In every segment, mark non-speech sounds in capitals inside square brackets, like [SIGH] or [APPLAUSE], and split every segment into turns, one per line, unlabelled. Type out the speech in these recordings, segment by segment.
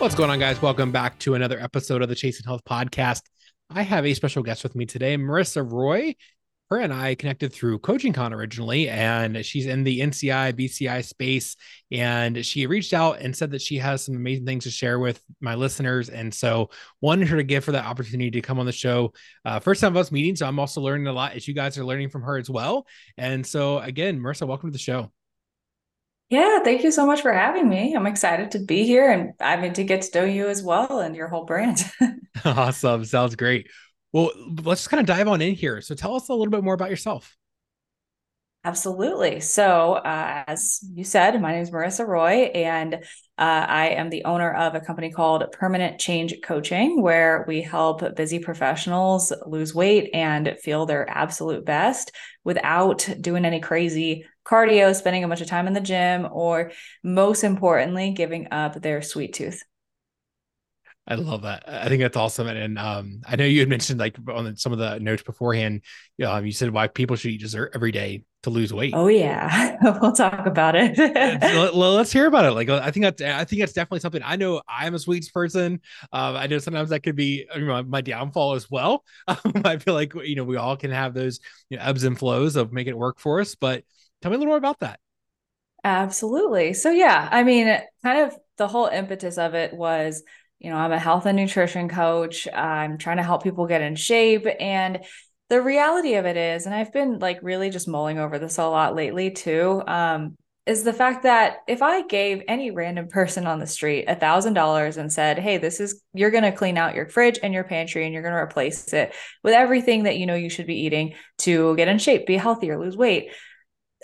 What's going on, guys? Welcome back to another episode of the Chasing Health Podcast. I have a special guest with me today, Marissa Roy. Her and I connected through Coaching Con originally, and she's in the NCI, BCI space. And she reached out and said that she has some amazing things to share with my listeners. And so, wanted her to give her that opportunity to come on the show. Uh, first time of us meeting. So, I'm also learning a lot as you guys are learning from her as well. And so, again, Marissa, welcome to the show.
Yeah, thank you so much for having me. I'm excited to be here and I mean to get to know you as well and your whole brand. [LAUGHS] [LAUGHS]
awesome. Sounds great. Well, let's just kind of dive on in here. So tell us a little bit more about yourself.
Absolutely. So, uh, as you said, my name is Marissa Roy, and uh, I am the owner of a company called Permanent Change Coaching, where we help busy professionals lose weight and feel their absolute best without doing any crazy cardio, spending a bunch of time in the gym, or most importantly, giving up their sweet tooth.
I love that. I think that's awesome. And, and um, I know you had mentioned like on some of the notes beforehand, you, know, um, you said why people should eat dessert every day to lose weight.
Oh yeah, [LAUGHS] we'll talk about it. [LAUGHS]
Let's hear about it. Like I think that I think that's definitely something. I know I'm a sweets person. Um, I know sometimes that could be you know, my downfall as well. [LAUGHS] I feel like you know we all can have those you know, ebbs and flows of making it work for us. But tell me a little more about that.
Absolutely. So yeah, I mean, kind of the whole impetus of it was you know, I'm a health and nutrition coach. I'm trying to help people get in shape. And the reality of it is, and I've been like really just mulling over this a lot lately too, um, is the fact that if I gave any random person on the street a thousand dollars and said, Hey, this is you're gonna clean out your fridge and your pantry and you're gonna replace it with everything that you know you should be eating to get in shape, be healthier, lose weight,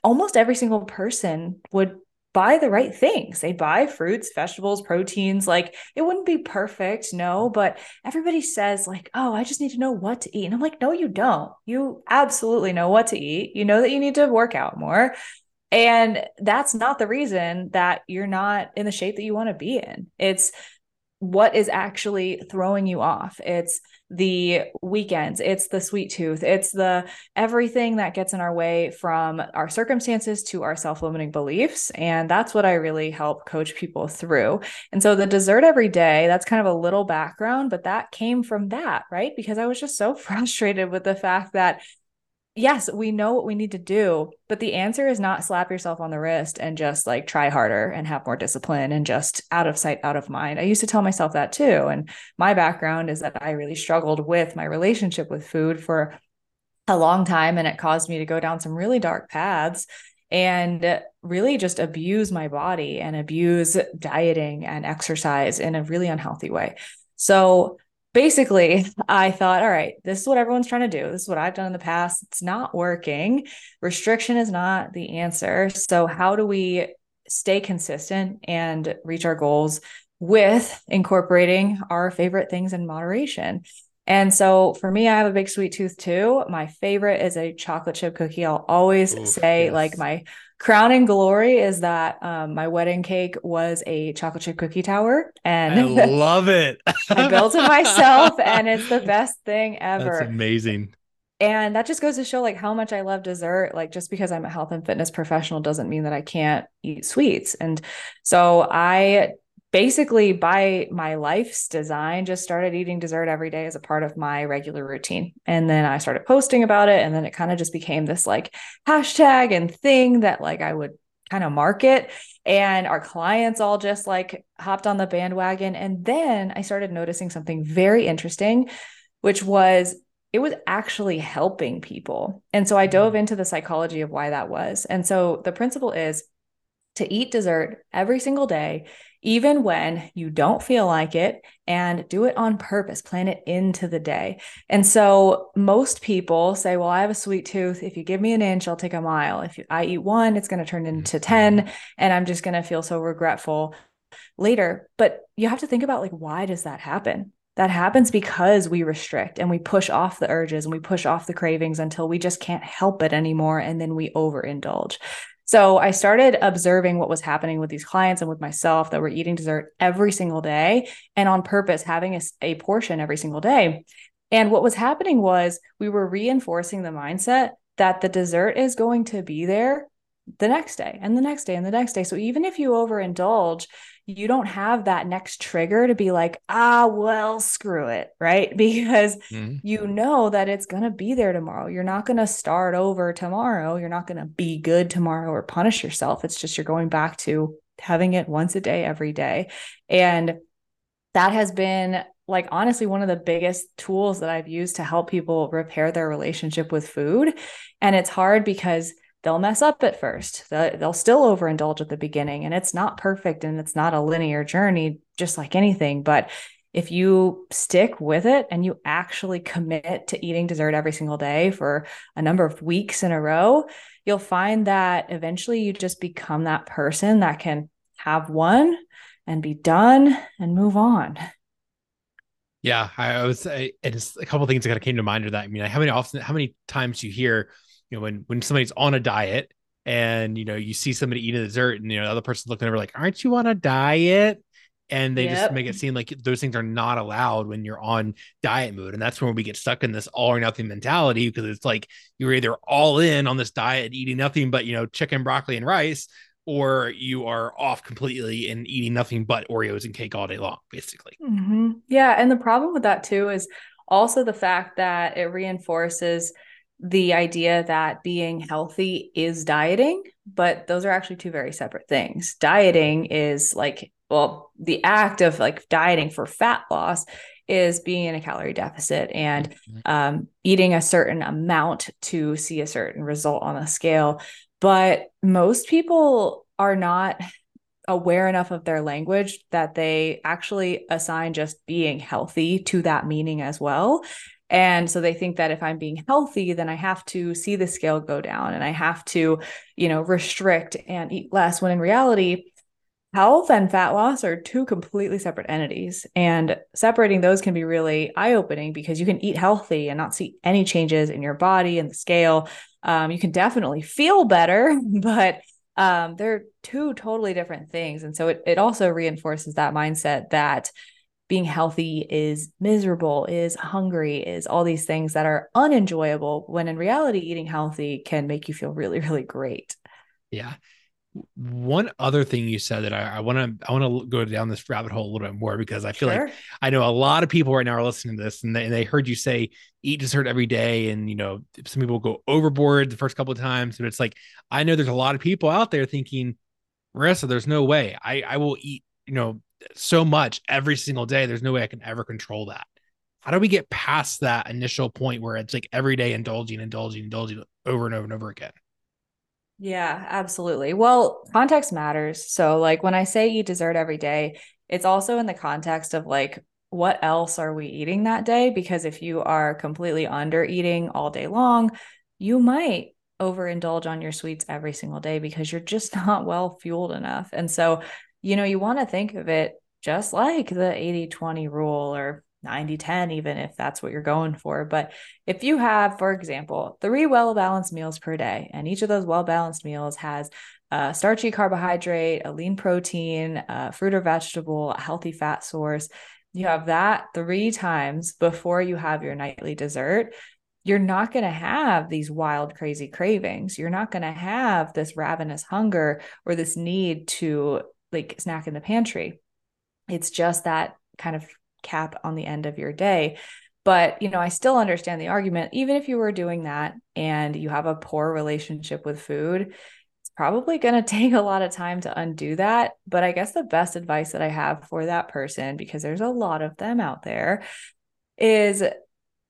almost every single person would buy the right things. They buy fruits, vegetables, proteins. Like it wouldn't be perfect, no, but everybody says, like, oh, I just need to know what to eat. And I'm like, no, you don't. You absolutely know what to eat. You know that you need to work out more. And that's not the reason that you're not in the shape that you want to be in. It's what is actually throwing you off. It's the weekends, it's the sweet tooth, it's the everything that gets in our way from our circumstances to our self limiting beliefs. And that's what I really help coach people through. And so the dessert every day, that's kind of a little background, but that came from that, right? Because I was just so [LAUGHS] frustrated with the fact that yes, we know what we need to do, but the answer is not slap yourself on the wrist and just like try harder and have more discipline and just out of sight, out of mind. I used to tell myself that too. And my background is that I really struggled with my relationship with food for a long time and it caused me to go down some really dark paths and really just abuse my body and abuse dieting and exercise in a really unhealthy way. So basically, I thought, all right, this is what everyone's trying to do. This is what I've done in the past. It's not working. Restriction is not the answer. So, how do we stay consistent and reach our goals with incorporating our favorite things in moderation? And so for me, I have a big sweet tooth too. My favorite is a chocolate chip cookie. I'll always Ooh, say, yes. like, my crowning glory is that um, my wedding cake was a chocolate chip cookie tower and
I love it. [LAUGHS]
I built it myself and it's the [LAUGHS] best thing ever.
That's amazing.
And that just goes to show like how much I love dessert. Like just because I'm a health and fitness professional doesn't mean that I can't eat sweets. And so I basically by my life's design just started eating dessert every day as a part of my regular routine. And then i started posting about it and then it kind of just became this like hashtag and thing that like i would kind of market. And our clients all just like hopped on the bandwagon. And then i started noticing something very interesting which was it was actually helping people. And so i dove mm-hmm. into the psychology of why that was. And so the principle is to eat dessert every single day even when you don't feel like it, and do it on purpose, plan it into the day. And so most people say, Well, I have a sweet tooth. If you give me an inch, I'll take a mile. If I eat one, it's going to turn into mm-hmm. 10, and I'm just going to feel so regretful later. But you have to think about like, why does that happen? that happens because we restrict and we push off the urges and we push off the cravings until we just can't help it anymore. And then we overindulge. So I started observing what was happening with these clients and with myself that were eating dessert every single day and on purpose having a, a portion every single day. And what was happening was we were reinforcing the mindset that the dessert is going to be there the next day and the next day and the next day. So even if you overindulge, you don't have that next trigger to be like, ah, well, screw it, right? [LAUGHS] Because mm-hmm. you know that it's going to be there tomorrow. You're not going to start over tomorrow. You're not going to be good tomorrow or punish yourself. It's just you're going back to having it once a day, every day. And that has been like honestly one of the biggest tools that I've used to help people repair their relationship with food. And it's hard because they'll mess up at first. They'll still overindulge at the beginning, and it's not perfect and it's not a linear journey, just like anything. But if you stick with it and you actually commit to eating dessert every single day for a number of weeks in a row, you'll find that eventually you just become that person that can have one and be done and move on.
Yeah, I was. It's a couple things that kind of came to mind of that. I mean, how many often, how many times you hear you know, when when somebody's on a diet and you know you see somebody eat a dessert and you know the other person's looking over like, aren't you on a diet? And they yep. just make it seem like those things are not allowed when you're on diet mode. And that's when we get stuck in this all or nothing mentality because it's like you're either all in on this diet, eating nothing but, you know, chicken, broccoli, and rice, or you are off completely and eating nothing but Oreos and cake all day long, basically.
Mm-hmm. Yeah. And the problem with that too is also the fact that it reinforces the idea that being healthy is dieting, but those are actually two very separate things. Dieting is like, well, the act of like dieting for fat loss is being in a calorie deficit and mm-hmm. um, eating a certain amount to see a certain result on a scale. But most people are not aware enough of their language that they actually assign just being healthy to that meaning as well. And so they think that if I'm being healthy, then I have to see the scale go down and I have to, you know, restrict and eat less. When in reality, health and fat loss are two completely separate entities. And separating those can be really eye opening because you can eat healthy and not see any changes in your body and the scale. Um, you can definitely feel better, [LAUGHS] but um, they're two totally different things. And so it, it also reinforces that mindset that being healthy is miserable, is hungry, is all these things that are unenjoyable when in reality, eating healthy can make you feel really, really great.
Yeah. One other thing you said that I want to I want to go down this rabbit hole a little bit more because I feel sure. like I know a lot of people right now are listening to this and they, and they heard you say eat dessert every day and you know some people go overboard the first couple of times but it's like I know there's a lot of people out there thinking Marissa there's no way I I will eat you know so much every single day. There's no way I can ever control that. How do we get past that initial point where it's like every day indulging, indulging, indulging over and over and over again?
Yeah, absolutely. Well, context matters. So, like when I say eat dessert every day, it's also in the context of like, what else are we eating that day? Because if you are completely under eating all day long, you might overindulge on your sweets every single day because you're just [LAUGHS] not well fueled enough. And so you know, you want to think of it just like the 80 20 rule or 90 10, even if that's what you're going for. But if you have, for example, three well balanced meals per day, and each of those well balanced meals has a starchy carbohydrate, a lean protein, a fruit or vegetable, a healthy fat source, you have that three times before you have your nightly dessert you're not going to have these wild, crazy cravings. You're not going to have this ravenous hunger or this need to like snack in the pantry. It's just that kind of cap on the end of your day. But, you know, I still understand the argument. Even if you were doing that and you have a poor relationship with food, it's probably going [LAUGHS] to take a lot of time to undo that. But I guess the best advice that I have for that person, because there's a lot of them out there, is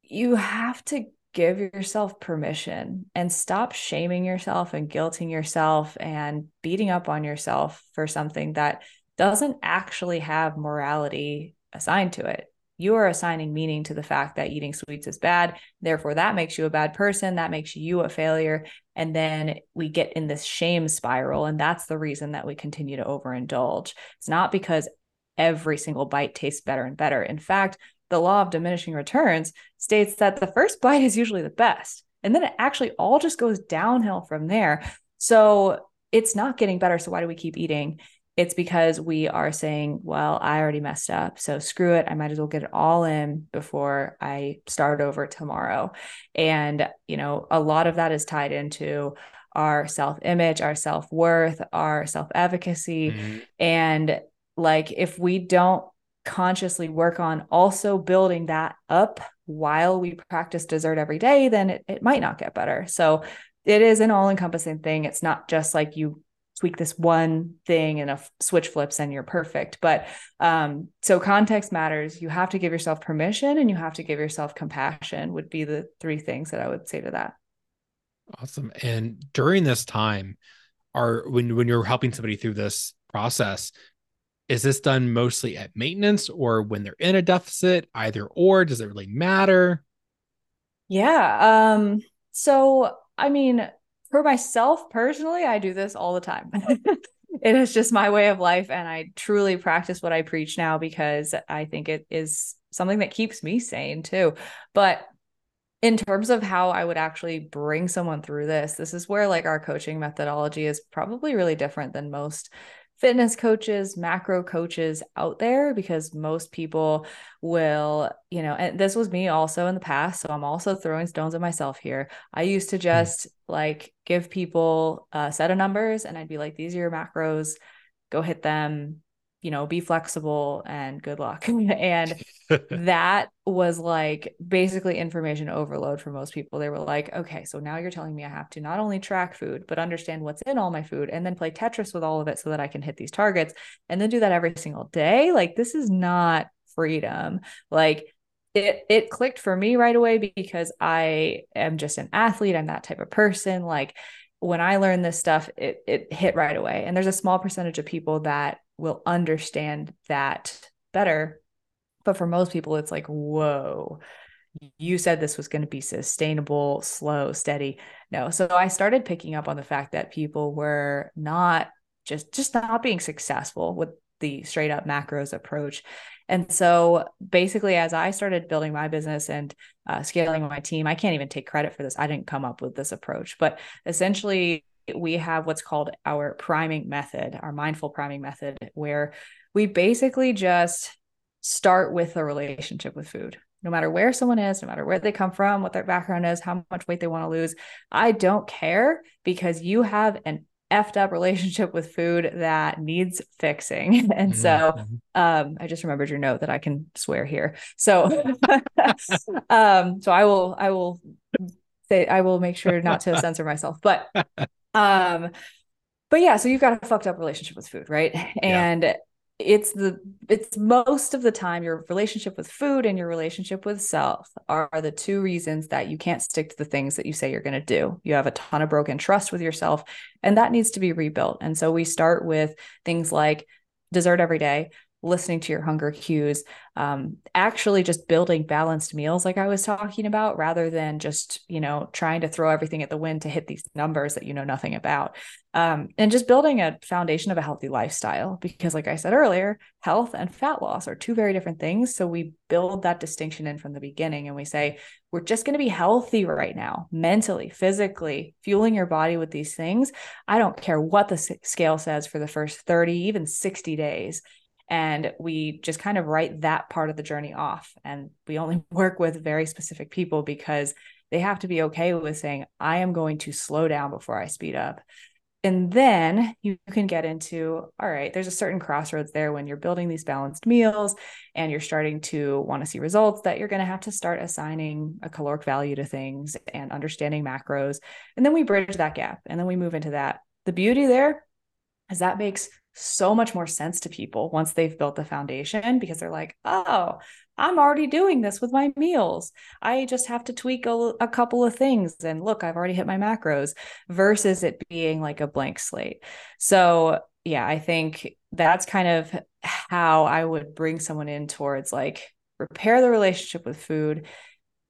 you have to give yourself permission and stop shaming yourself and guilting yourself and beating up on yourself for something that doesn't actually have morality assigned to it. You are assigning meaning to the fact that eating sweets is bad. Therefore, that makes you a bad person. That makes you a failure. And then we get in this shame spiral. And that's the reason that we continue to overindulge. It's not because every single bite tastes better and better. In fact, the law of diminishing returns states that the first bite is usually the best. And then it actually all just goes downhill from there. So it's not getting better. So why do we keep eating? It's because we are saying, well, I already messed up. So screw it. I might as well get it all in before I start over tomorrow. And, you know, a lot of that is tied into our self image, our self worth, our self advocacy. Mm-hmm. And like, if we don't consciously work on also building that up while we practice dessert every day, then it, it might not get better. So it is an all encompassing thing. It's not just like you tweak this one thing and a switch flips and you're perfect. But um, so context matters. You have to give yourself permission and you have to give yourself compassion, would be the three things that I would say to that.
Awesome. And during this time, are when when you're helping somebody through this process, is this done mostly at maintenance or when they're in a deficit either or? Does it really matter?
Yeah um so i mean for myself personally i do this all the time. [LAUGHS] It is just my way of life and i truly practice what i preach now because i think it is something that keeps me sane too. But in terms of how I would actually bring someone through this, this is where like our coaching methodology is probably really different than most fitness coaches, macro coaches out there because most people will, you know, and this was me also in the past. So I'm also throwing stones at myself here. I used to hmm. just like give people a set of numbers and I'd be like, these are your macros, go hit them, you know, be flexible and good luck. [LAUGHS] and [LAUGHS] that was like basically information overload for most people. They were like, okay, so now you're telling me I have to not only track food, but understand what's in all my food and then play Tetris with all of it so that I can hit these targets and then do that every single day. Like, this is not freedom. Like, it, it clicked for me right away because I am just an athlete. I'm that type of person. Like, when I learned this stuff, it it hit right away. And there's a small percentage of people that will understand that better. But for most people, it's like, whoa, you said this was going to be sustainable, slow, steady. No. So I started picking up on the fact that people were not just just not being successful with the straight up macros approach. And so basically, as I started building my business and uh, scaling my team, I can't even take credit for this. I didn't come up with this approach, but essentially, we have what's called our priming method, our mindful priming method, where we basically just start with a relationship with food. No matter where someone is, no matter where they come from, what their background is, how much weight they want to lose, I don't care because you have an effed up relationship with food that needs fixing. [LAUGHS] And so mm-hmm. um, I just remembered your note that I can swear here. So [LAUGHS] um, so I will I will say I will make sure not to censor myself. But [LAUGHS] um, but yeah, so you've got a fucked up relationship with food, right? And yeah. it's the it's most of the time your relationship with food and your relationship with self are the two reasons that you can't stick to the things that you say you're going to do. You have a ton of broken trust with yourself, and that needs to be rebuilt. And so we start with things like dessert every day, listening to your hunger cues, um, actually just building balanced meals, like I was talking about, rather than just, you know, trying to throw everything at the wind to hit these numbers that you know nothing about. Um, and just building a foundation of a healthy lifestyle. Because, like I said earlier, health and fat loss are two very different things. So we build that distinction in from the beginning and we say, we're just going to be healthy right now, mentally, physically, fueling your body with these things. I don't care what the scale says for the first 30, even 60 days and we just kind of write that part of the journey off. And we only [LAUGHS] work with very specific people because they have to be okay with saying i am going to slow down before i speed up. And then you can get into all right there's a certain crossroads there when you're building these balanced meals and you're starting to want to see results that you're going to have to start assigning a caloric value to things and understanding macros. And then we bridge that gap and then we move into that. The beauty there is that makes so much more sense to people once they've built the foundation because they're like, oh, I'm already doing this with my meals. I just have to tweak a, a, couple of things. And look, I've already hit my macros versus it being like a blank slate. So, yeah, I think that's kind of how I would bring someone in towards like repair the relationship with food.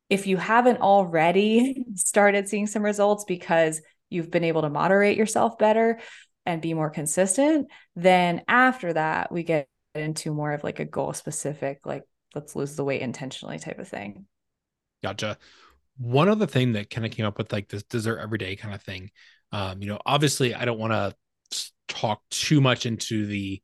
If you haven't already [LAUGHS] started seeing some results because you've been able to moderate yourself better, and be more consistent, then after that, we get into more of like a goal specific, like let's lose the weight intentionally type of thing.
Gotcha. One other thing that kind of came up with like this dessert everyday kind of thing. Um, you know, obviously I don't want to talk too much into the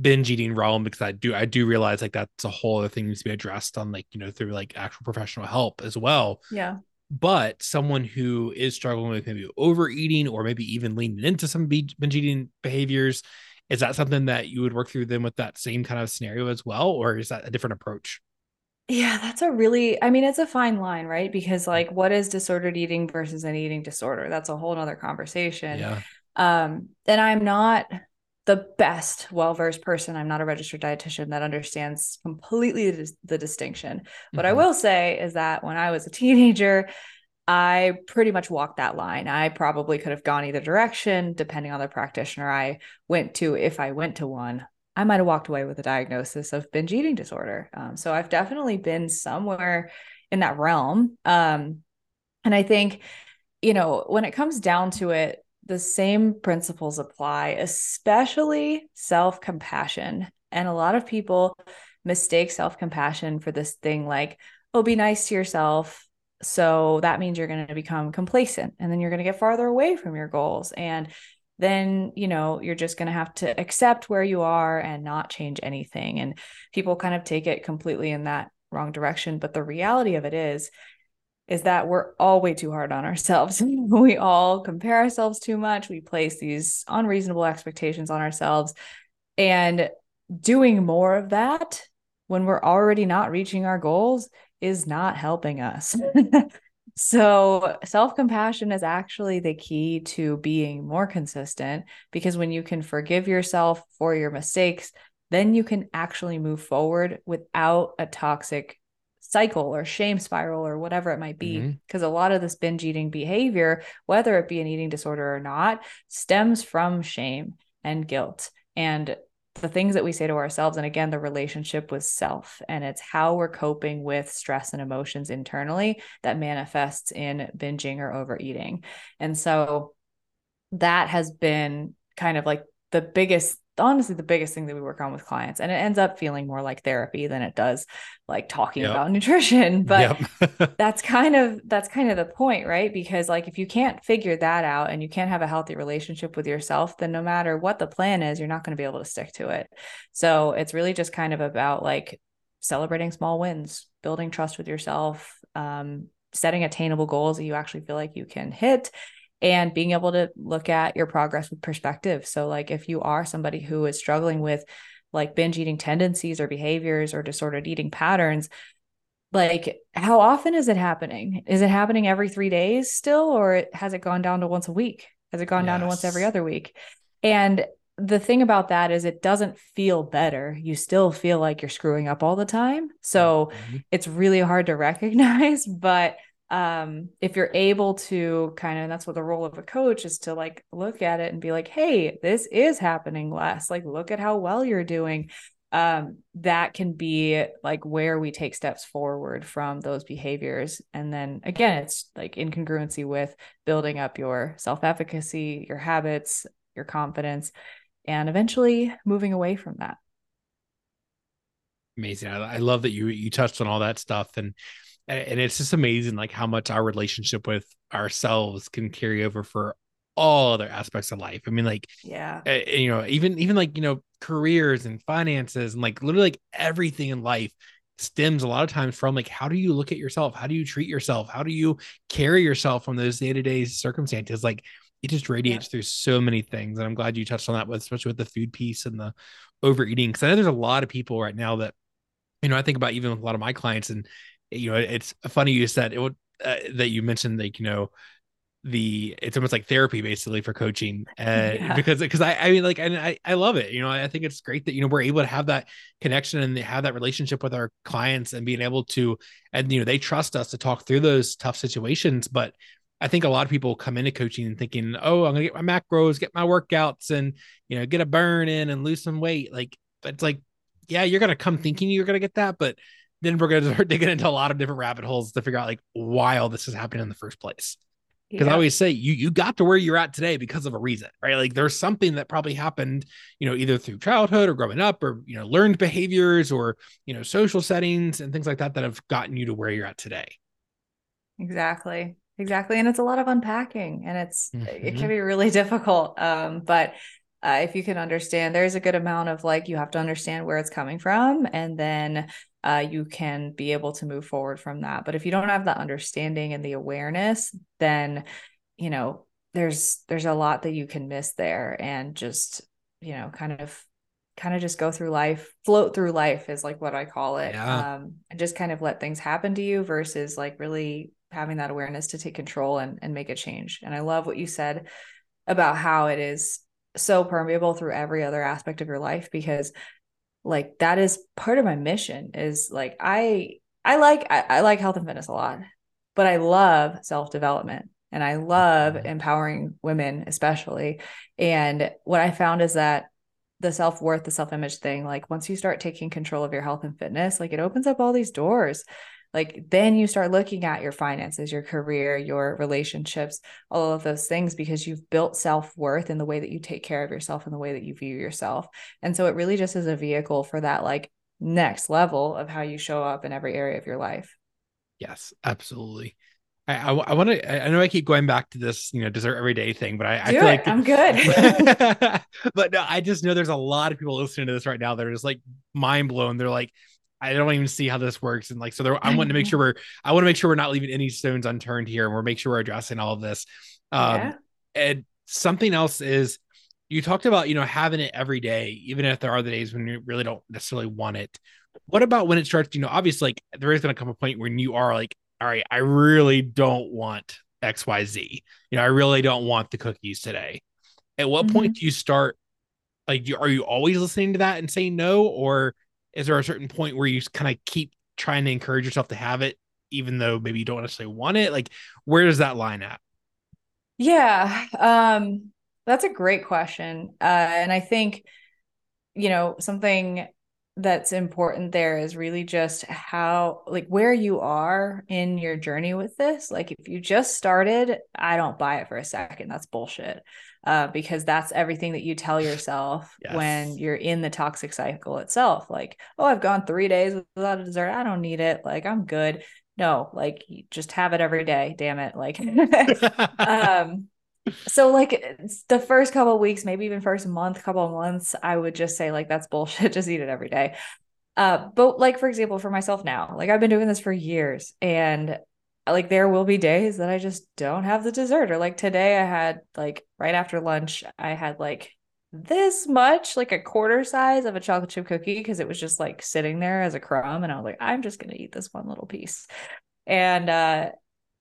binge eating realm because I do I do realize like that's a whole other thing needs to be addressed on like you know through like actual professional help as well.
Yeah.
But someone who is struggling with maybe overeating or maybe even leaning into some binge eating behaviors, is that something that you would work through them with that same kind of scenario as well, or is that a different approach?
Yeah, that's a really, I mean, it's a fine line, right? Because like what is disordered eating versus an eating disorder? That's a whole nother conversation.
Yeah.
Um, and I'm not the best well-versed person. I'm not a registered dietitian that understands completely the, the distinction. Mm-hmm. What I mm-hmm. will say is that when I was a teenager, I pretty much walked that line. I probably could have gone either direction depending on the practitioner I went to. If I went to one, I might have walked away with a diagnosis of binge eating disorder. Um, so I've definitely been somewhere in that realm. Um, and I think, you know, when it comes down to it, the same principles apply, especially self compassion. And a lot of people mistake self compassion for this thing like, oh, be nice to yourself. So that means you're going to become complacent and then you're going to get farther away from your goals. And then, you know, you're just going to have to accept where you are and not change anything. And people kind of take it completely in that wrong direction. But the reality of it is, is that we're all way too hard on ourselves. [LAUGHS] we all compare ourselves too much. We place these unreasonable expectations on ourselves. And doing more of that when we're already not reaching our goals is not helping us. [LAUGHS] so, self compassion is actually the key to being more consistent because when you can forgive yourself for your mistakes, then you can actually move forward without a toxic cycle or shame spiral or whatever it might be. Because mm-hmm. a lot of this binge eating behavior, whether it be an eating disorder or not, stems from shame and guilt. And the things that we say to ourselves, and again, the relationship with self, and it's how we're coping with stress and emotions internally that manifests in binging or overeating. And so that has been kind of like the biggest honestly the biggest thing that we work on with clients and it ends up feeling more like therapy than it does like talking yep. about [LAUGHS] nutrition but yep. [LAUGHS] that's kind of that's kind of the point right because like if you can't figure that out and you can't have a healthy relationship with yourself then no matter what the plan is you're not going to be able to stick to it so it's really just kind of about like celebrating small wins building trust with yourself um, setting attainable goals that you actually feel like you can hit and being able to look at your progress with perspective. So, like, if you are somebody who is struggling with like binge eating tendencies or behaviors or disordered eating patterns, like, how often is it happening? Is it happening every three days still, or has it gone down to once a week? Has it gone yes. down to once every other week? And the thing about that is it doesn't feel better. You still feel like you're screwing up all the time. So mm-hmm. it's really hard to [LAUGHS] recognize, but um if you're able to kind of that's what the role of a coach is to like look at it and be like hey this is happening less. Like look at how well you're doing. Um that can be like where we take steps forward from those behaviors. And then again it's like incongruency with building up your self-efficacy your habits your confidence and eventually moving away from that.
Amazing. I, I love that you you touched on all that stuff. And and it's just amazing like how much our relationship with ourselves can carry over for all other aspects of life. I mean like
yeah.
you know even even like you know careers and finances and like literally like everything in life stems a lot of times from like how do you look at yourself? How do you treat yourself? How do you carry yourself from those day-to-day circumstances? Like it just radiates yeah. through so many things and i'm glad you touched on that with especially with the food piece and the overeating because i know there's a lot of people right now that you know i think about even with a lot of my clients and you know, it's funny you said it would uh, that you mentioned like you know the it's almost like therapy basically for coaching uh, [LAUGHS] yeah. because because I I mean like and I I love it you know I think it's great that you know we're able to have that connection and have that relationship with our clients and being able to and you know they trust us to talk through those tough situations but I think a lot of people come into coaching and thinking oh I'm gonna get my macros get my workouts and you know get a burn in and lose some weight like it's like yeah you're gonna come thinking you're gonna get that but then we're going to start [LAUGHS] digging into a lot of different rabbit holes to figure out like why all this is happening in the first place. because yeah. I always say you you got to where you're at today because of a reason, right? Like there's something that probably happened, you know, either through childhood or growing up, or you know, learned behaviors or you know, social settings and things like that that have gotten you to where you're at today.
Exactly, exactly, and it's a lot of unpacking, and it's mm-hmm. it can be really [LAUGHS] difficult. Um, but uh, if you can understand, there's a good amount of like you have to understand where it's coming from, and then uh, you can be able to move forward from that. But if you don't have the understanding and the awareness, then you know there's there's a lot that you can miss there, and just you know kind of kind of just go through life, float through life is like what I call it. Yeah. Um, and just kind of let things happen to you versus like really having that awareness to take control and, and make a change. And I love what you said about how it is so permeable through every other aspect of your life because like that is part of my mission is like i i like I, I like health and fitness a lot but i love self-development and i love mm-hmm. empowering women especially and what i found is that the self-worth the self-image thing like once you start taking control of your health and fitness like it opens up all these doors like then you start looking at your finances your career your relationships all of those things because you've built self-worth in the way that you take care of yourself and the way that you view yourself and so it really just is a vehicle for that like next level of how you show up in every area of your life
yes absolutely I, I, I want to. I know I keep going back to this, you know, dessert every day thing, but I, I feel
it. like I'm
good. [LAUGHS] but no, I just know there's a lot of people listening to this right now that are just like mind blown. They're like, I don't even see how this works. And like, so there, I want to make [LAUGHS] sure we're, I want to make sure we're not leaving any stones unturned here. And we're make sure we're addressing all of this. Um, yeah. and something else is you talked about, you know, having it every day, even if there are the days when you really don't necessarily want it. What about when it starts, you know, obviously like there is going to come a point when you are like, all right, I really don't want XYZ. You know, I really don't want the cookies today. At what mm-hmm. point do you start like are you always listening to that and saying no or is there a certain point where you kind of keep trying to encourage yourself to have it even though maybe you don't necessarily want it? Like where does that line at?
Yeah um that's a great question uh and i think you know something that's important there is really just how like where you are in your journey with this. Like if you just started i don't buy it for a second that's bullshit uh, because that's everything that you tell yourself [SIGHS] yes. when you're in the toxic cycle itself. Like, oh, I've gone three days without a dessert. I don't need it. Like, I'm good. No, like, just have it every day. Damn it. Like, [LAUGHS] um, so like the first couple weeks, maybe even first month, couple of months, I would just say like that's bullshit. [LAUGHS] Just eat it every day. Uh, but like for example, for myself now, like I've been doing this for years, and like there will be days that I just don't have the dessert. Or like today I had like right after lunch, I had like this much, like a quarter size of a chocolate chip cookie because it was just like sitting there as a crumb. And I was like, I'm just gonna eat this one little piece. And uh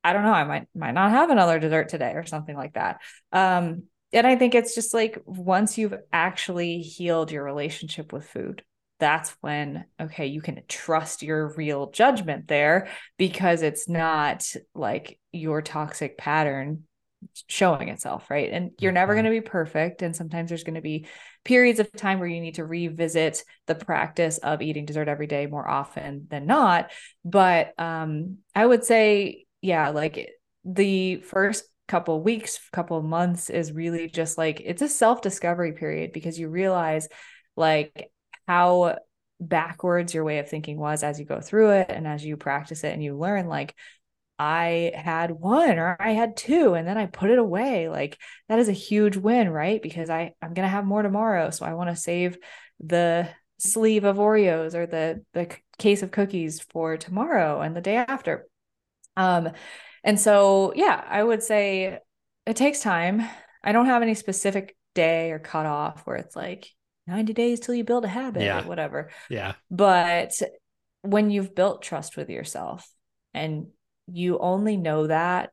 I don't know, I might might not have another dessert today or something like that. Um, and I think it's just like once you've actually healed your relationship with food, that's when okay you can trust your real judgment there because it's not like your toxic pattern showing itself right and you're never mm-hmm. going to be perfect and sometimes there's going to be periods of time where you need to revisit the practice of eating dessert every day more often than not but um i would say yeah like the first couple weeks couple months is really just like it's a self discovery period because you realize like how backwards your way of thinking was as you go through it and as you practice it and you learn like I had one or I had two and then I put it away. Like that is a huge win right? Because I I'm going to have more tomorrow. So I want to save the sleeve of Oreos or the the case of cookies for tomorrow and the day after. Um and so yeah I would say it takes time. I don't have any specific day or cutoff where it's like 90 days till you build a habit yeah. or whatever.
Yeah.
But when you've built trust with yourself and you only know that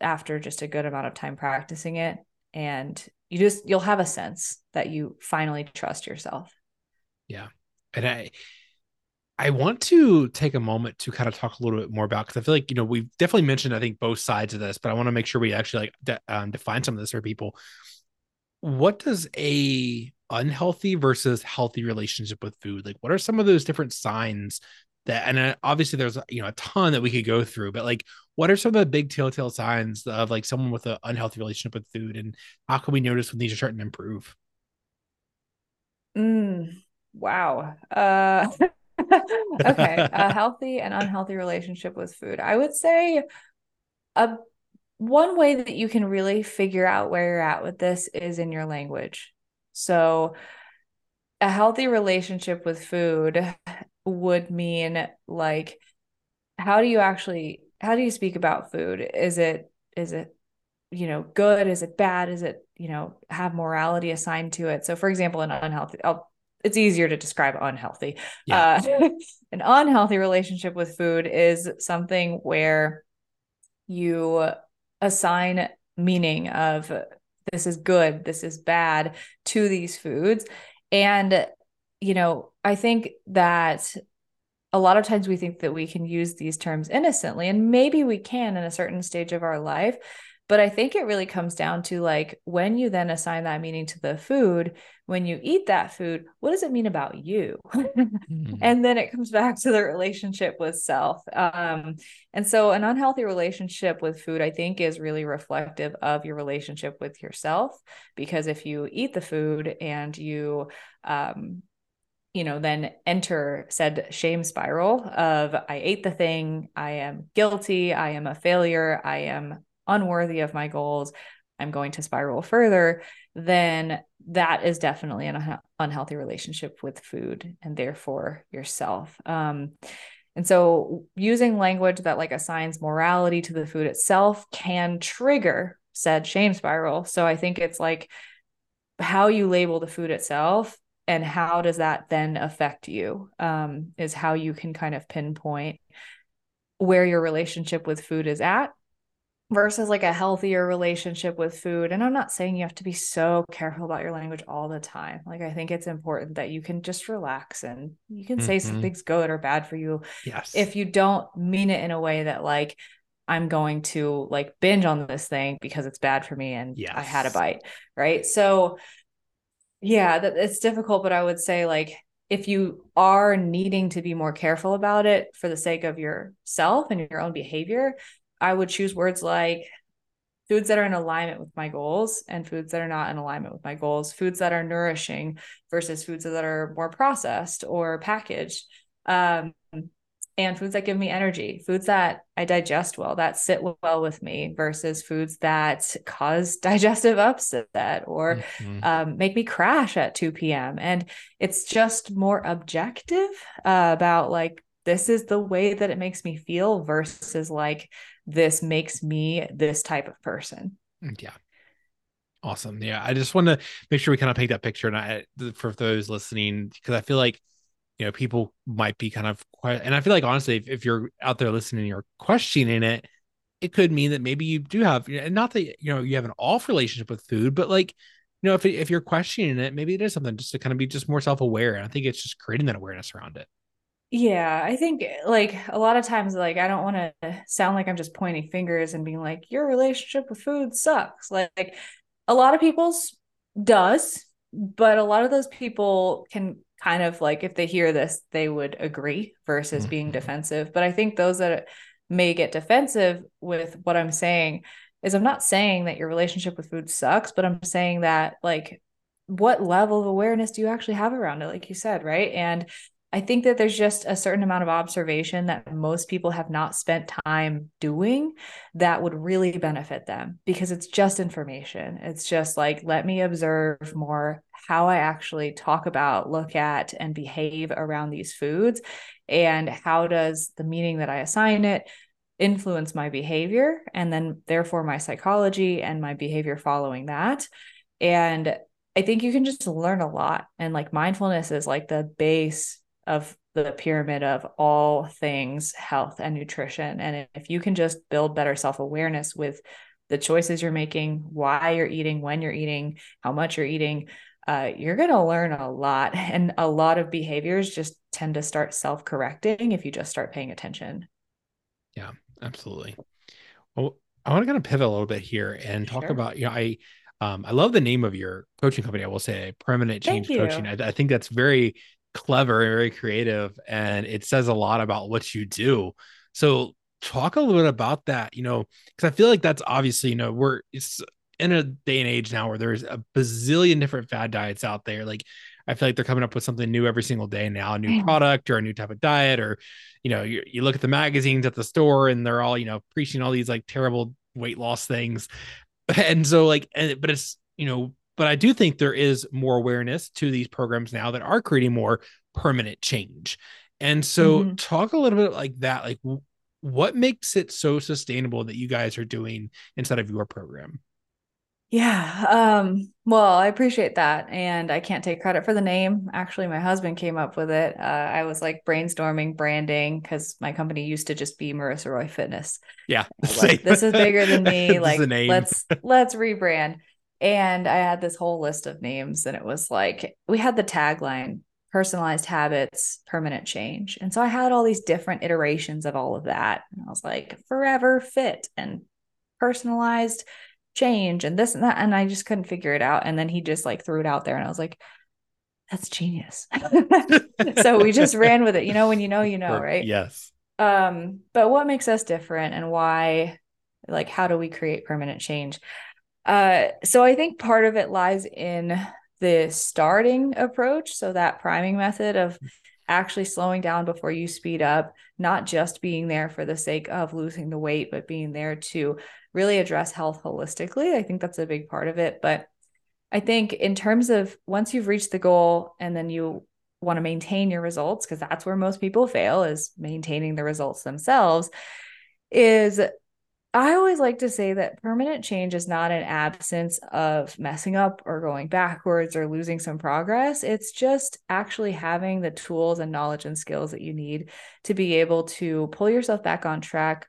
after just a good amount of time practicing it and you just you'll have a sense that you finally trust yourself.
Yeah. And I I want to take a moment to kind of talk a little bit more about because I feel like you know we've definitely mentioned I think both sides of this, but I want to make sure we actually like de- um, define some of this for people. What does a unhealthy versus healthy relationship with food? Like what are some of those different signs that and uh, obviously there's you know a ton that we could go through but like
what are some of the big telltale signs of like someone with an unhealthy relationship with food and how can we notice when these are starting to improve?
Mm, wow. Uh [LAUGHS] okay a [LAUGHS] healthy and unhealthy relationship with food. I would say a one way that you can really figure out where you're at with this is in your language so a healthy relationship with food would mean like how do you actually how do you speak about food? Is it is it you know good? Is it bad? Is it you know have morality assigned to it? So for example an unhealthy I'll, it's easier to describe unhealthy. Yeah. uh, [LAUGHS] an unhealthy relationship with food is something where you assign meaning of this is good this is bad to these foods. And you know i think that a lot of times we think that we can use these terms innocently and maybe we can in a certain stage of our life but i think it really comes down to like when you then assign that meaning to the food when you eat that food what does it mean about you [LAUGHS] mm-hmm. and then it comes back to the relationship with self um, and so an unhealthy relationship with food i think is really reflective of your relationship with yourself because if you eat the food and you um, you know, then enter said shame spiral of I ate the thing, I am guilty, I am a failure, I am unworthy of my goals, I'm going to spiral further, then that is definitely an unhealthy relationship with food and therefore yourself. Um, and so using language that like assigns morality to the food itself can trigger said shame spiral. So I think it's like how you label the food itself and how does that then affect you um, is how you can kind of pinpoint where your relationship with food is at versus like a healthier relationship with food and i'm not saying you have to be so careful about your language all the time like i think it's important that you can just relax and you can say mm-hmm. something's good or bad for you
yes
if you don't mean it in a way that like i'm going to like binge on this thing because it's bad for me and yes. i had a bite right so yeah that it's difficult but i would say like if you are needing to be more careful about it for the sake of yourself and your own behavior i would choose words like foods that are in alignment with my goals and foods that are not in alignment with my goals foods that are nourishing versus foods that are more processed or packaged um, and foods that give me energy, foods that I digest well, that sit well with me, versus foods that cause [LAUGHS] digestive upset or mm-hmm. um, make me crash at 2 p.m. And it's just more objective uh, about like, this is the way that it makes me feel versus like, this makes me this type of person.
Mm, yeah. Awesome. Yeah. I just want to make sure we kind of paint that picture. And I, for those listening, because I feel like you know people might be kind of and i feel like honestly if, if you're out there listening you're questioning it it could mean that maybe you do have and not that you know you have an off relationship with food but like you know if, if you're questioning it maybe it is something just to kind of be just more self-aware and i think it's just creating that awareness around it
yeah i think like a lot of times like i don't want to sound like i'm just pointing fingers and being like your relationship with food sucks like a lot of people's does but a lot of those people can kind of like if they hear this, they would agree versus mm-hmm. being defensive. But I think those that may get defensive with what I'm saying is I'm not saying that your relationship with food sucks, but I'm saying that like what level of awareness do you actually have around it, like you said, right? And I think that there's just a certain amount of observation that most people have not spent time doing that would really benefit them because it's just information. It's just like, let me observe more how I actually talk about, look at, and behave around these foods. And how does the meaning that I assign it influence my behavior and then, therefore, my psychology and my behavior following that. And I think you can just learn a lot. And like mindfulness is like the base of the pyramid of all things health and nutrition. And if you can just build better self awareness with the choices you're making, why you're eating, when you're eating, how much you're eating, uh, you're going to learn a lot. [LAUGHS] And a lot of behaviors just tend to start self correcting if you just start paying attention.
Yeah, absolutely. Well, I want to kind of pivot a little bit here and talk sure. about, you know, I, um, I love the name of your coaching company. I will say permanent change coaching. I, I, think that's very clever and very creative and it says a lot about what you do so talk a little bit about that, you know, because I feel like that's obviously, you know, we're it's in a day and age now where there's a bazillion different fad diets out there. Like I feel like they're coming up with something new every single day now, a new product or a new type of diet, or you know, you, you look at the magazines at the store and they're all, you know, preaching all these like terrible weight loss things. [LAUGHS] And so like, and, but it's, you know, but I do think there is more awareness to these programs now that are creating more permanent change. And so mm-hmm. talk a little bit like that, like what makes it so sustainable that you guys are doing inside of your program?
Yeah. Um, well, I appreciate that. And I can't take credit for the name. Actually, my husband came up with it. Uh, I was like brainstorming branding because my company used to just be Marissa Roy Fitness.
Yeah.
Like, [LAUGHS] this is bigger than [LAUGHS] me. like let's let's rebrand. And I had this whole list of names, and it was like we had the tagline personalized habits, permanent change. And so I had all these different iterations of all of that. And I was like, forever fit and personalized change and this and that. And I just couldn't figure it out. And then he just like threw it out there and I was like, that's genius. [LAUGHS] so we just ran with it. You know, when you know, you know, right?
Yes.
Um, but what makes us different and why, like, how do we create permanent change? Uh, so I think part of it lies in the starting approach. So that priming method of actually slowing down before you speed up, not just being there for the sake of losing the weight, but being there to really address health holistically. I think that's a big part of it. But I think in terms of once you've reached the goal and then you want to maintain your results, because that's where most people fail is maintaining the results themselves, is I always like to say that permanent change is not an absence of messing up or going backwards or losing some progress. It's just actually having the tools and knowledge and skills that you need to be able to pull yourself back on track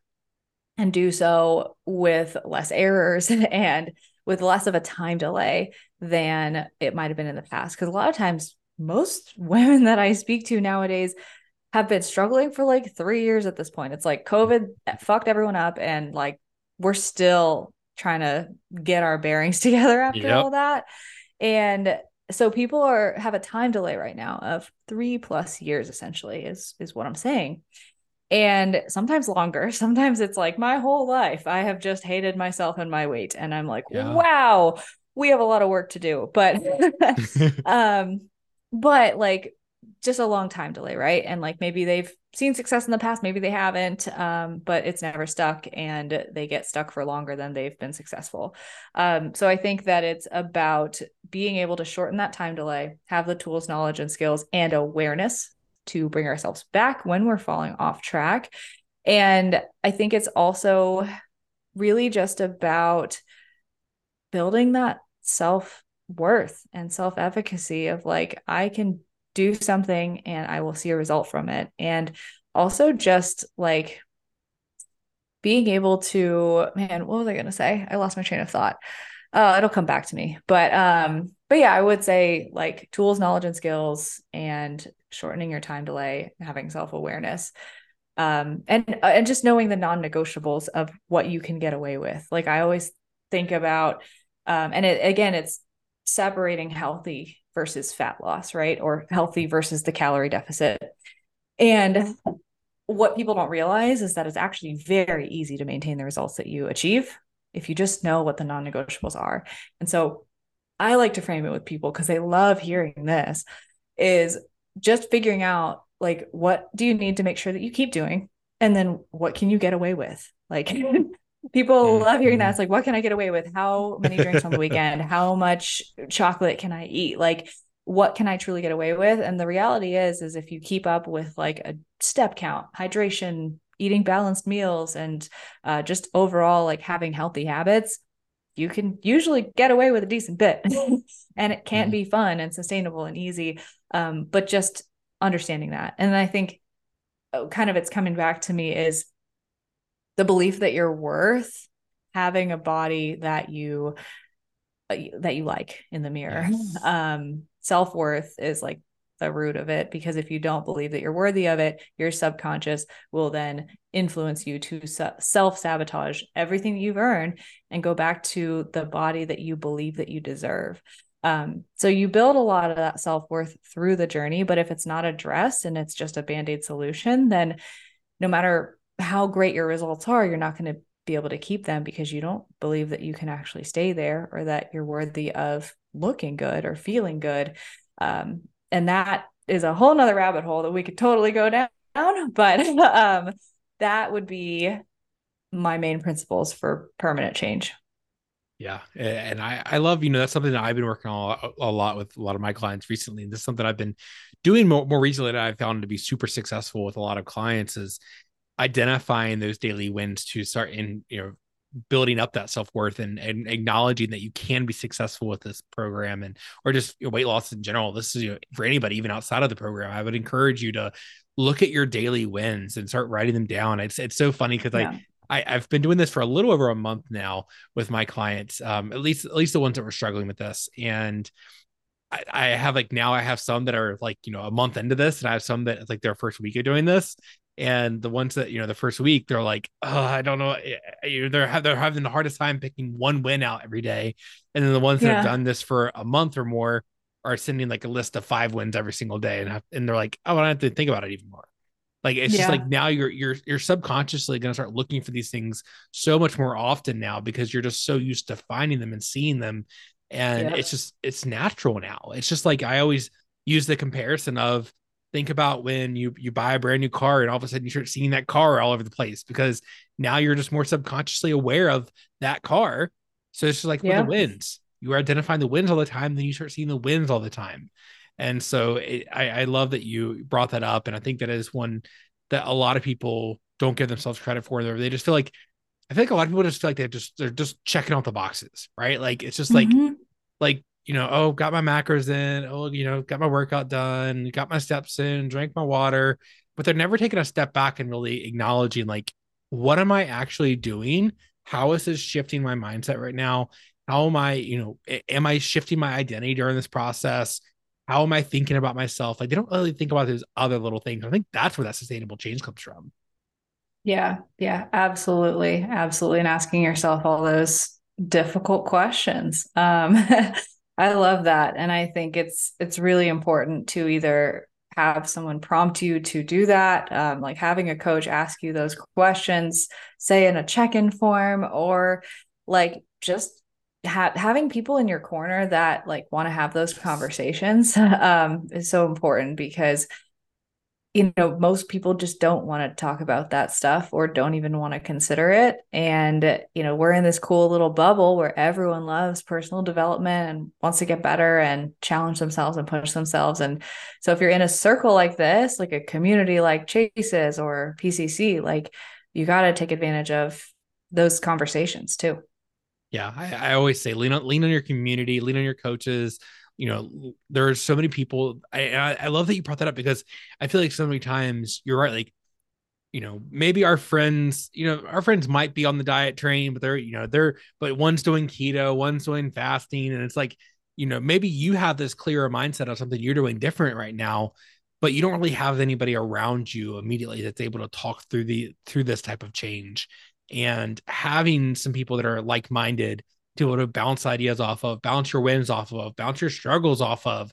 and do so with less errors [LAUGHS] and with less of a time delay than it might have been in the past. Because a lot of times, most [LAUGHS] women that I speak to nowadays have been struggling for like three years at this point. It's like COVID fucked everyone up, and like we're still trying to get our bearings [LAUGHS] together after yep. all that. And so people are have a time delay right now of three plus years essentially is is what I'm saying and sometimes longer [LAUGHS] sometimes it's like my whole life i have just hated myself and my weight and i'm like yeah. wow we have a lot of work to do but [LAUGHS] um but like just a long time delay right and like maybe they've seen success in the past maybe they haven't um but it's never stuck and they get stuck for longer than they've been successful um so i think that it's about being able to shorten that time delay have the tools knowledge and skills and awareness to bring ourselves back when we're falling off track. And I think it's also really just about building that self worth and self efficacy of like, I can do something and I will see a result from it. And also just like being able to, man, what was I going to say? I lost my train of thought. Uh, it'll come back to me. But um, but yeah, I would say like tools, knowledge, and skills, and shortening your time delay, having self awareness, um, and uh, and just knowing the non negotiables of what you can get away with. Like I always think about, um, and it, again, it's separating healthy versus fat loss, right, or healthy versus the calorie deficit, and what people don't realize is that it's actually very easy to maintain the results that you achieve if you just know what the non negotiables are. And so I like to frame it with people because they love hearing this is just figuring out like what do you need to make sure that you keep doing? And then what can you get away with? Like [LAUGHS] people love hearing that. mm-hmm. it's like what can i get away with? How many drinks on the weekend? How much chocolate can i eat? Like what can i truly get away with? And the reality is is if you keep up with like a step count hydration eating balanced meals and uh, just overall like having healthy habits you can usually get away with a decent bit. [LAUGHS] And it can mm-hmm. be fun and sustainable and easy um, but just understanding that. And i think uh, kind of it's coming back to me is the belief that you're worth having a body that you uh, that you like in the mirror yes. [LAUGHS] um self-worth is like the root of it because if you don't believe that you're worthy of it your subconscious will then influence you to self sabotage everything you've earned and go back to the body that you believe that you deserve um, so you build a lot of that self-worth through the journey but if it's not addressed and it's just a band-aid solution then no matter how great your results are, you're not going to be able to keep them because you don't believe that you can actually stay there or that you're worthy of looking good or feeling good. Um, and that is a whole nother rabbit hole that we could totally go down. [LAUGHS] But um, that would be my main principles for permanent change.
Yeah. And I, I love, you know, that's something that I've been working on a, lot with a lot of my clients recently. And this is something I've been doing more, more recently that I've found to be super successful with a lot of clients is identifying those daily wins to start in, you know, building up that self-worth and, and acknowledging that you can be successful with this program and or just weight loss in general. This is you know, for anybody even outside of the program i would encourage you to look at your daily wins and start writing them down. It's, it's so funny because yeah. I, I have been doing this for a little over a month now with my clients um at least at least the ones that were struggling with this. And I, I have like now I have some that are like you know a month into this, and I have some that like their first week of doing this, and the ones that you know the first week they're like oh i don't know eh, eh, they're they're having the hardest time picking one win out every day and then the ones yeah. that have done this for a month or more are sending like a list of five wins every single day and have, and they're like oh i don't have to think about it even more like it's yeah. just like now you're you're you're subconsciously going to start looking for these things so much more often now because you're just so used to finding them and seeing them and yeah. it's just it's natural now it's just like i always use the comparison of think about when you you buy a brand new car and all of a sudden you start seeing that car all over the place because now you're just more subconsciously aware of that car. So it's just like yeah. the wins. You are identifying the wins all the time, then you start seeing the wins all the time. And so it, I, I love that you brought that up. And I think that is one that a lot of people don't give themselves credit for. They just feel like I think a lot of people just feel like they just they're just checking out the boxes, right? Like it's just mm-hmm. like like you know, oh, got my macros in, oh, you know, got my workout done, got my steps in, drank my water, but they're never taking a step back and really acknowledging like, what am I actually doing? How is this shifting my mindset right now? How am I, you know, am I shifting my identity during this process? How am I thinking about myself? Like they don't really think about those other little things. I think that's where that sustainable change comes from.
Yeah, yeah, absolutely. Absolutely. And asking yourself all those difficult questions. Um, [LAUGHS] I love that. And I think it's it's really important to either have someone prompt you to do that, um, like having a coach ask you those questions, say in a check-in form, or like just ha- having people in your corner that like want to have those conversations [LAUGHS] um, is so important because you know, most people just don't want to talk about that stuff or don't even want to consider it. And, you know, we're in this cool little bubble where everyone loves personal development and wants to get better and challenge themselves and push themselves. And so if you're in a circle like this, like a community like Chase's or PCC, like you got to take advantage of those conversations too.
Yeah. I, I always say lean on, lean on your community, lean on your coaches, you know, there are so many people. I, I love that you brought that up because I feel like so many times you're right. Like, you know, maybe our friends, you know, our friends might be on the diet train, but they're, you know, they're, but one's doing keto, one's doing fasting. And it's like, you know, maybe you have this clearer mindset of something you're doing different right now, but you don't really have anybody around you immediately that's able to talk through the, through this type of change. And having some people that are like minded to be able to bounce ideas off of, bounce your wins off of, bounce your struggles off of.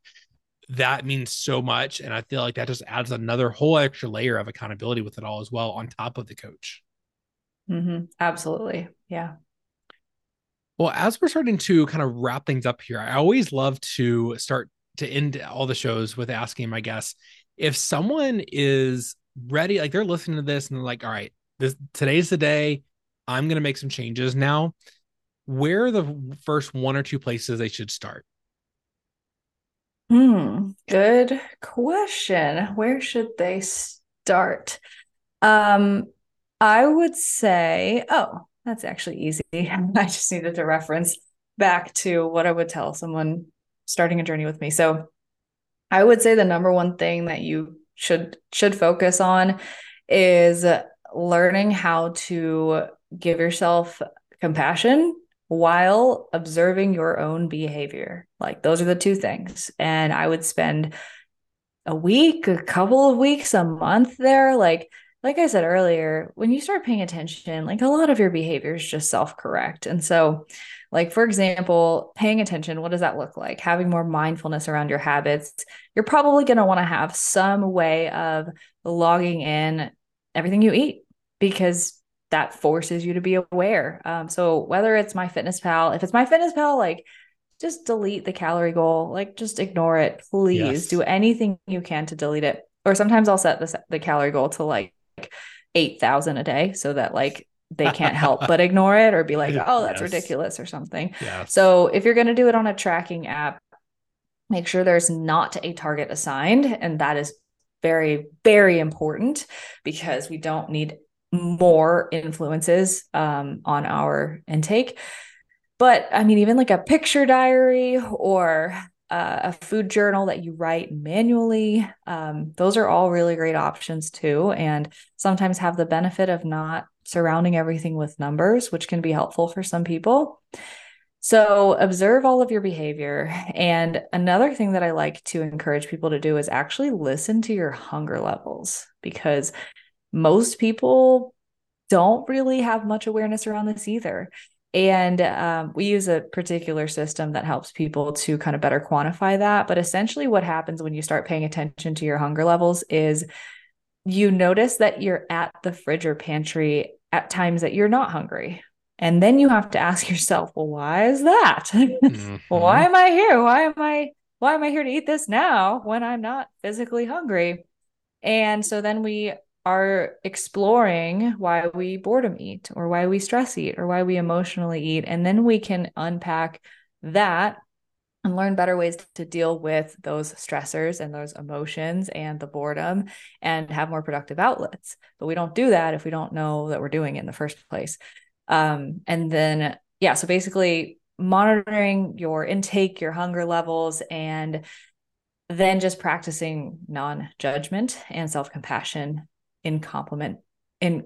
That means so much. And I feel like that just adds another whole extra layer of accountability with it all as well, on top of the coach.
Mm-hmm. Absolutely. Yeah.
Well, as we're starting to kind of wrap things up here, I always love to start to end all the shows with asking my guests if someone is ready, like they're listening to this and they're like, all right, this today's the day. I'm going to make some changes now where are the first one or two places they should start?
Hmm, good question. Where should they start? Um, I would say, oh, that's actually easy. [LAUGHS] I just needed to reference back to what I would tell someone starting a journey with me. So I would say the number one thing that you should should focus on is learning how to give yourself compassion while observing your own behavior. Like those are the two things. And I would spend a week, a couple of weeks, a month there. Like, like I said earlier, when you start paying attention, like a lot of your behavior is just self-correct. And so, like for example, paying attention, what does that look like? Having more mindfulness around your habits. You're probably going to want to have some way of logging in everything you eat because that forces you to be aware. Um, so whether it's MyFitnessPal, if it's MyFitnessPal, like just delete the calorie goal, like just ignore it, please. Yes. Do anything you can to delete it. Or sometimes I'll set the the calorie goal to like 8,000 a day so that like they can't help but [LAUGHS] ignore it or be like, oh, that's yes. ridiculous or something. Yes. So if you're going to do it on a tracking app, make sure there's not a target assigned. And that is very, very important because we don't need more influences um, on our intake. But I mean, even like a picture diary or uh, a food journal that you write manually, um, those are all really great options too. And sometimes have the benefit of not surrounding everything with numbers, which can be helpful for some people. So, observe all of your behavior. And another thing that I like to encourage people to do is actually listen to your hunger levels because most people don't really have much awareness around this either. And um, we use a particular system that helps people to kind of better quantify that. But essentially, what happens when you start paying attention to your hunger levels is you notice that you're at the fridge or pantry at times that you're not hungry. And then you have to ask [LAUGHS] yourself, well, why is that? [LAUGHS] Mm-hmm. why am I here? Why am I why am I here to eat this now when I'm not physically hungry? And so then we are exploring why we boredom eat or why we stress eat or why we emotionally eat. And then we can unpack that and learn better ways to deal with those stressors and those emotions and the boredom and have more productive outlets. But we don't do that if we don't know that we're doing it in the first place. Um, and then, yeah, so basically monitoring your intake, your hunger levels, and then just practicing non judgment and self compassion in complement in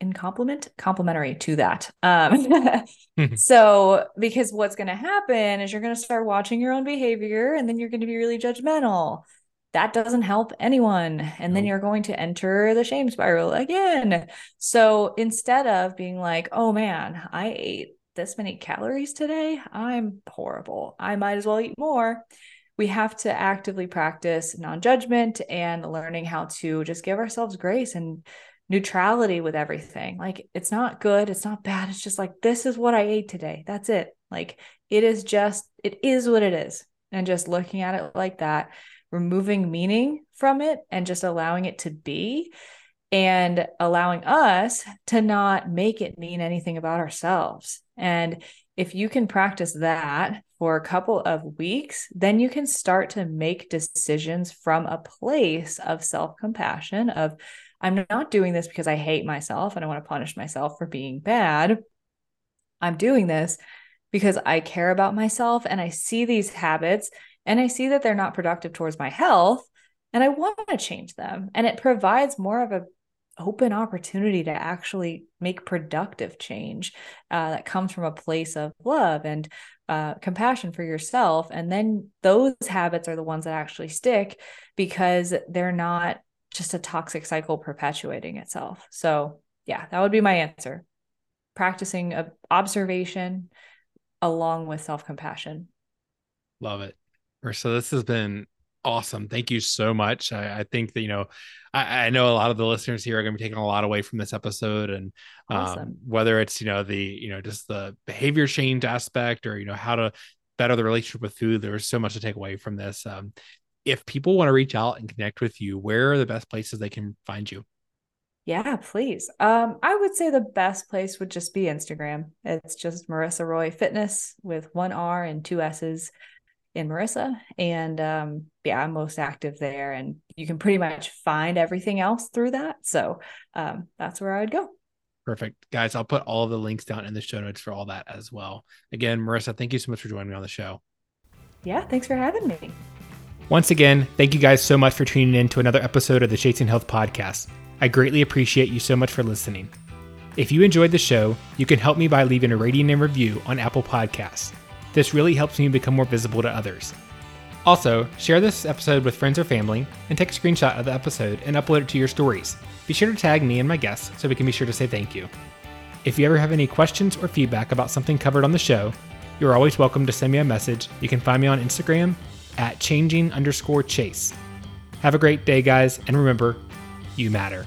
in complement complementary to that. Um [LAUGHS] [LAUGHS] so because what's going to happen is you're going to start watching your own behavior and then you're going to be really judgmental. That doesn't help anyone. And then you're going to enter the shame spiral again. So instead of being like oh man i ate this many calories today. I'm horrible. I might as well eat more we have to actively practice non-judgment and learning how to just give ourselves grace and neutrality with everything. Like it's not good, it's not bad. It's just like this is what I ate today. That's it. Like it is just it is what it is. And just looking at it like that, removing meaning from it and just allowing it to be and allowing us to not make it mean anything about ourselves. And if you can practice that for a couple of weeks, then you can start to make decisions from a place of self compassion, of I'm not doing this because I hate myself and I want to punish myself for being bad. I'm doing this because I care about myself and I see these habits and I see that they're not productive towards my health and I want to change them. And it provides more of a open opportunity to actually make productive change uh, that comes from a place of love and uh, compassion for yourself. And then those habits are the ones that actually stick because they're not just a toxic cycle perpetuating itself. So, yeah, that would be my answer. Practicing observation along with self compassion.
Love it. So this has been awesome. Thank you so much. I, I think that you know, I, I, know a lot of the listeners here are going to be taking a lot away from this episode, and um, whether it's you know the you know just the behavior change aspect or you know how to better the relationship with food. There's so much to take away from this. Um, if people want to reach out and connect with you, where are the best places they can find you?
Yeah, please. Um, I would say the best place would just be Instagram. It's just Marissa Roy Fitness with one R and two S's in Marissa. And um, yeah, I'm most active there. And you can pretty much find everything else through that. So um, that's where I would go.
Perfect. Guys, I'll put all of the links down in the show notes for all that as well. Again, Marissa, thank you so much for joining me on the show.
Yeah, thanks for having me.
Once again, thank you guys so much for tuning in to another episode of the Chasing Health podcast. I greatly appreciate you so much for listening. If you enjoyed the show, you can help me by leaving a rating and review on Apple Podcasts. This really helps me become more visible to others. Also, share this episode with friends or family and take a screenshot of the episode and upload it to your stories. Be sure to tag me and my guests so we can be sure to say thank you. If you ever have any questions or feedback about something covered on the show, you're always welcome to send me a message. You can find me on Instagram at changing underscore chase. Have a great day, guys, and remember, you matter.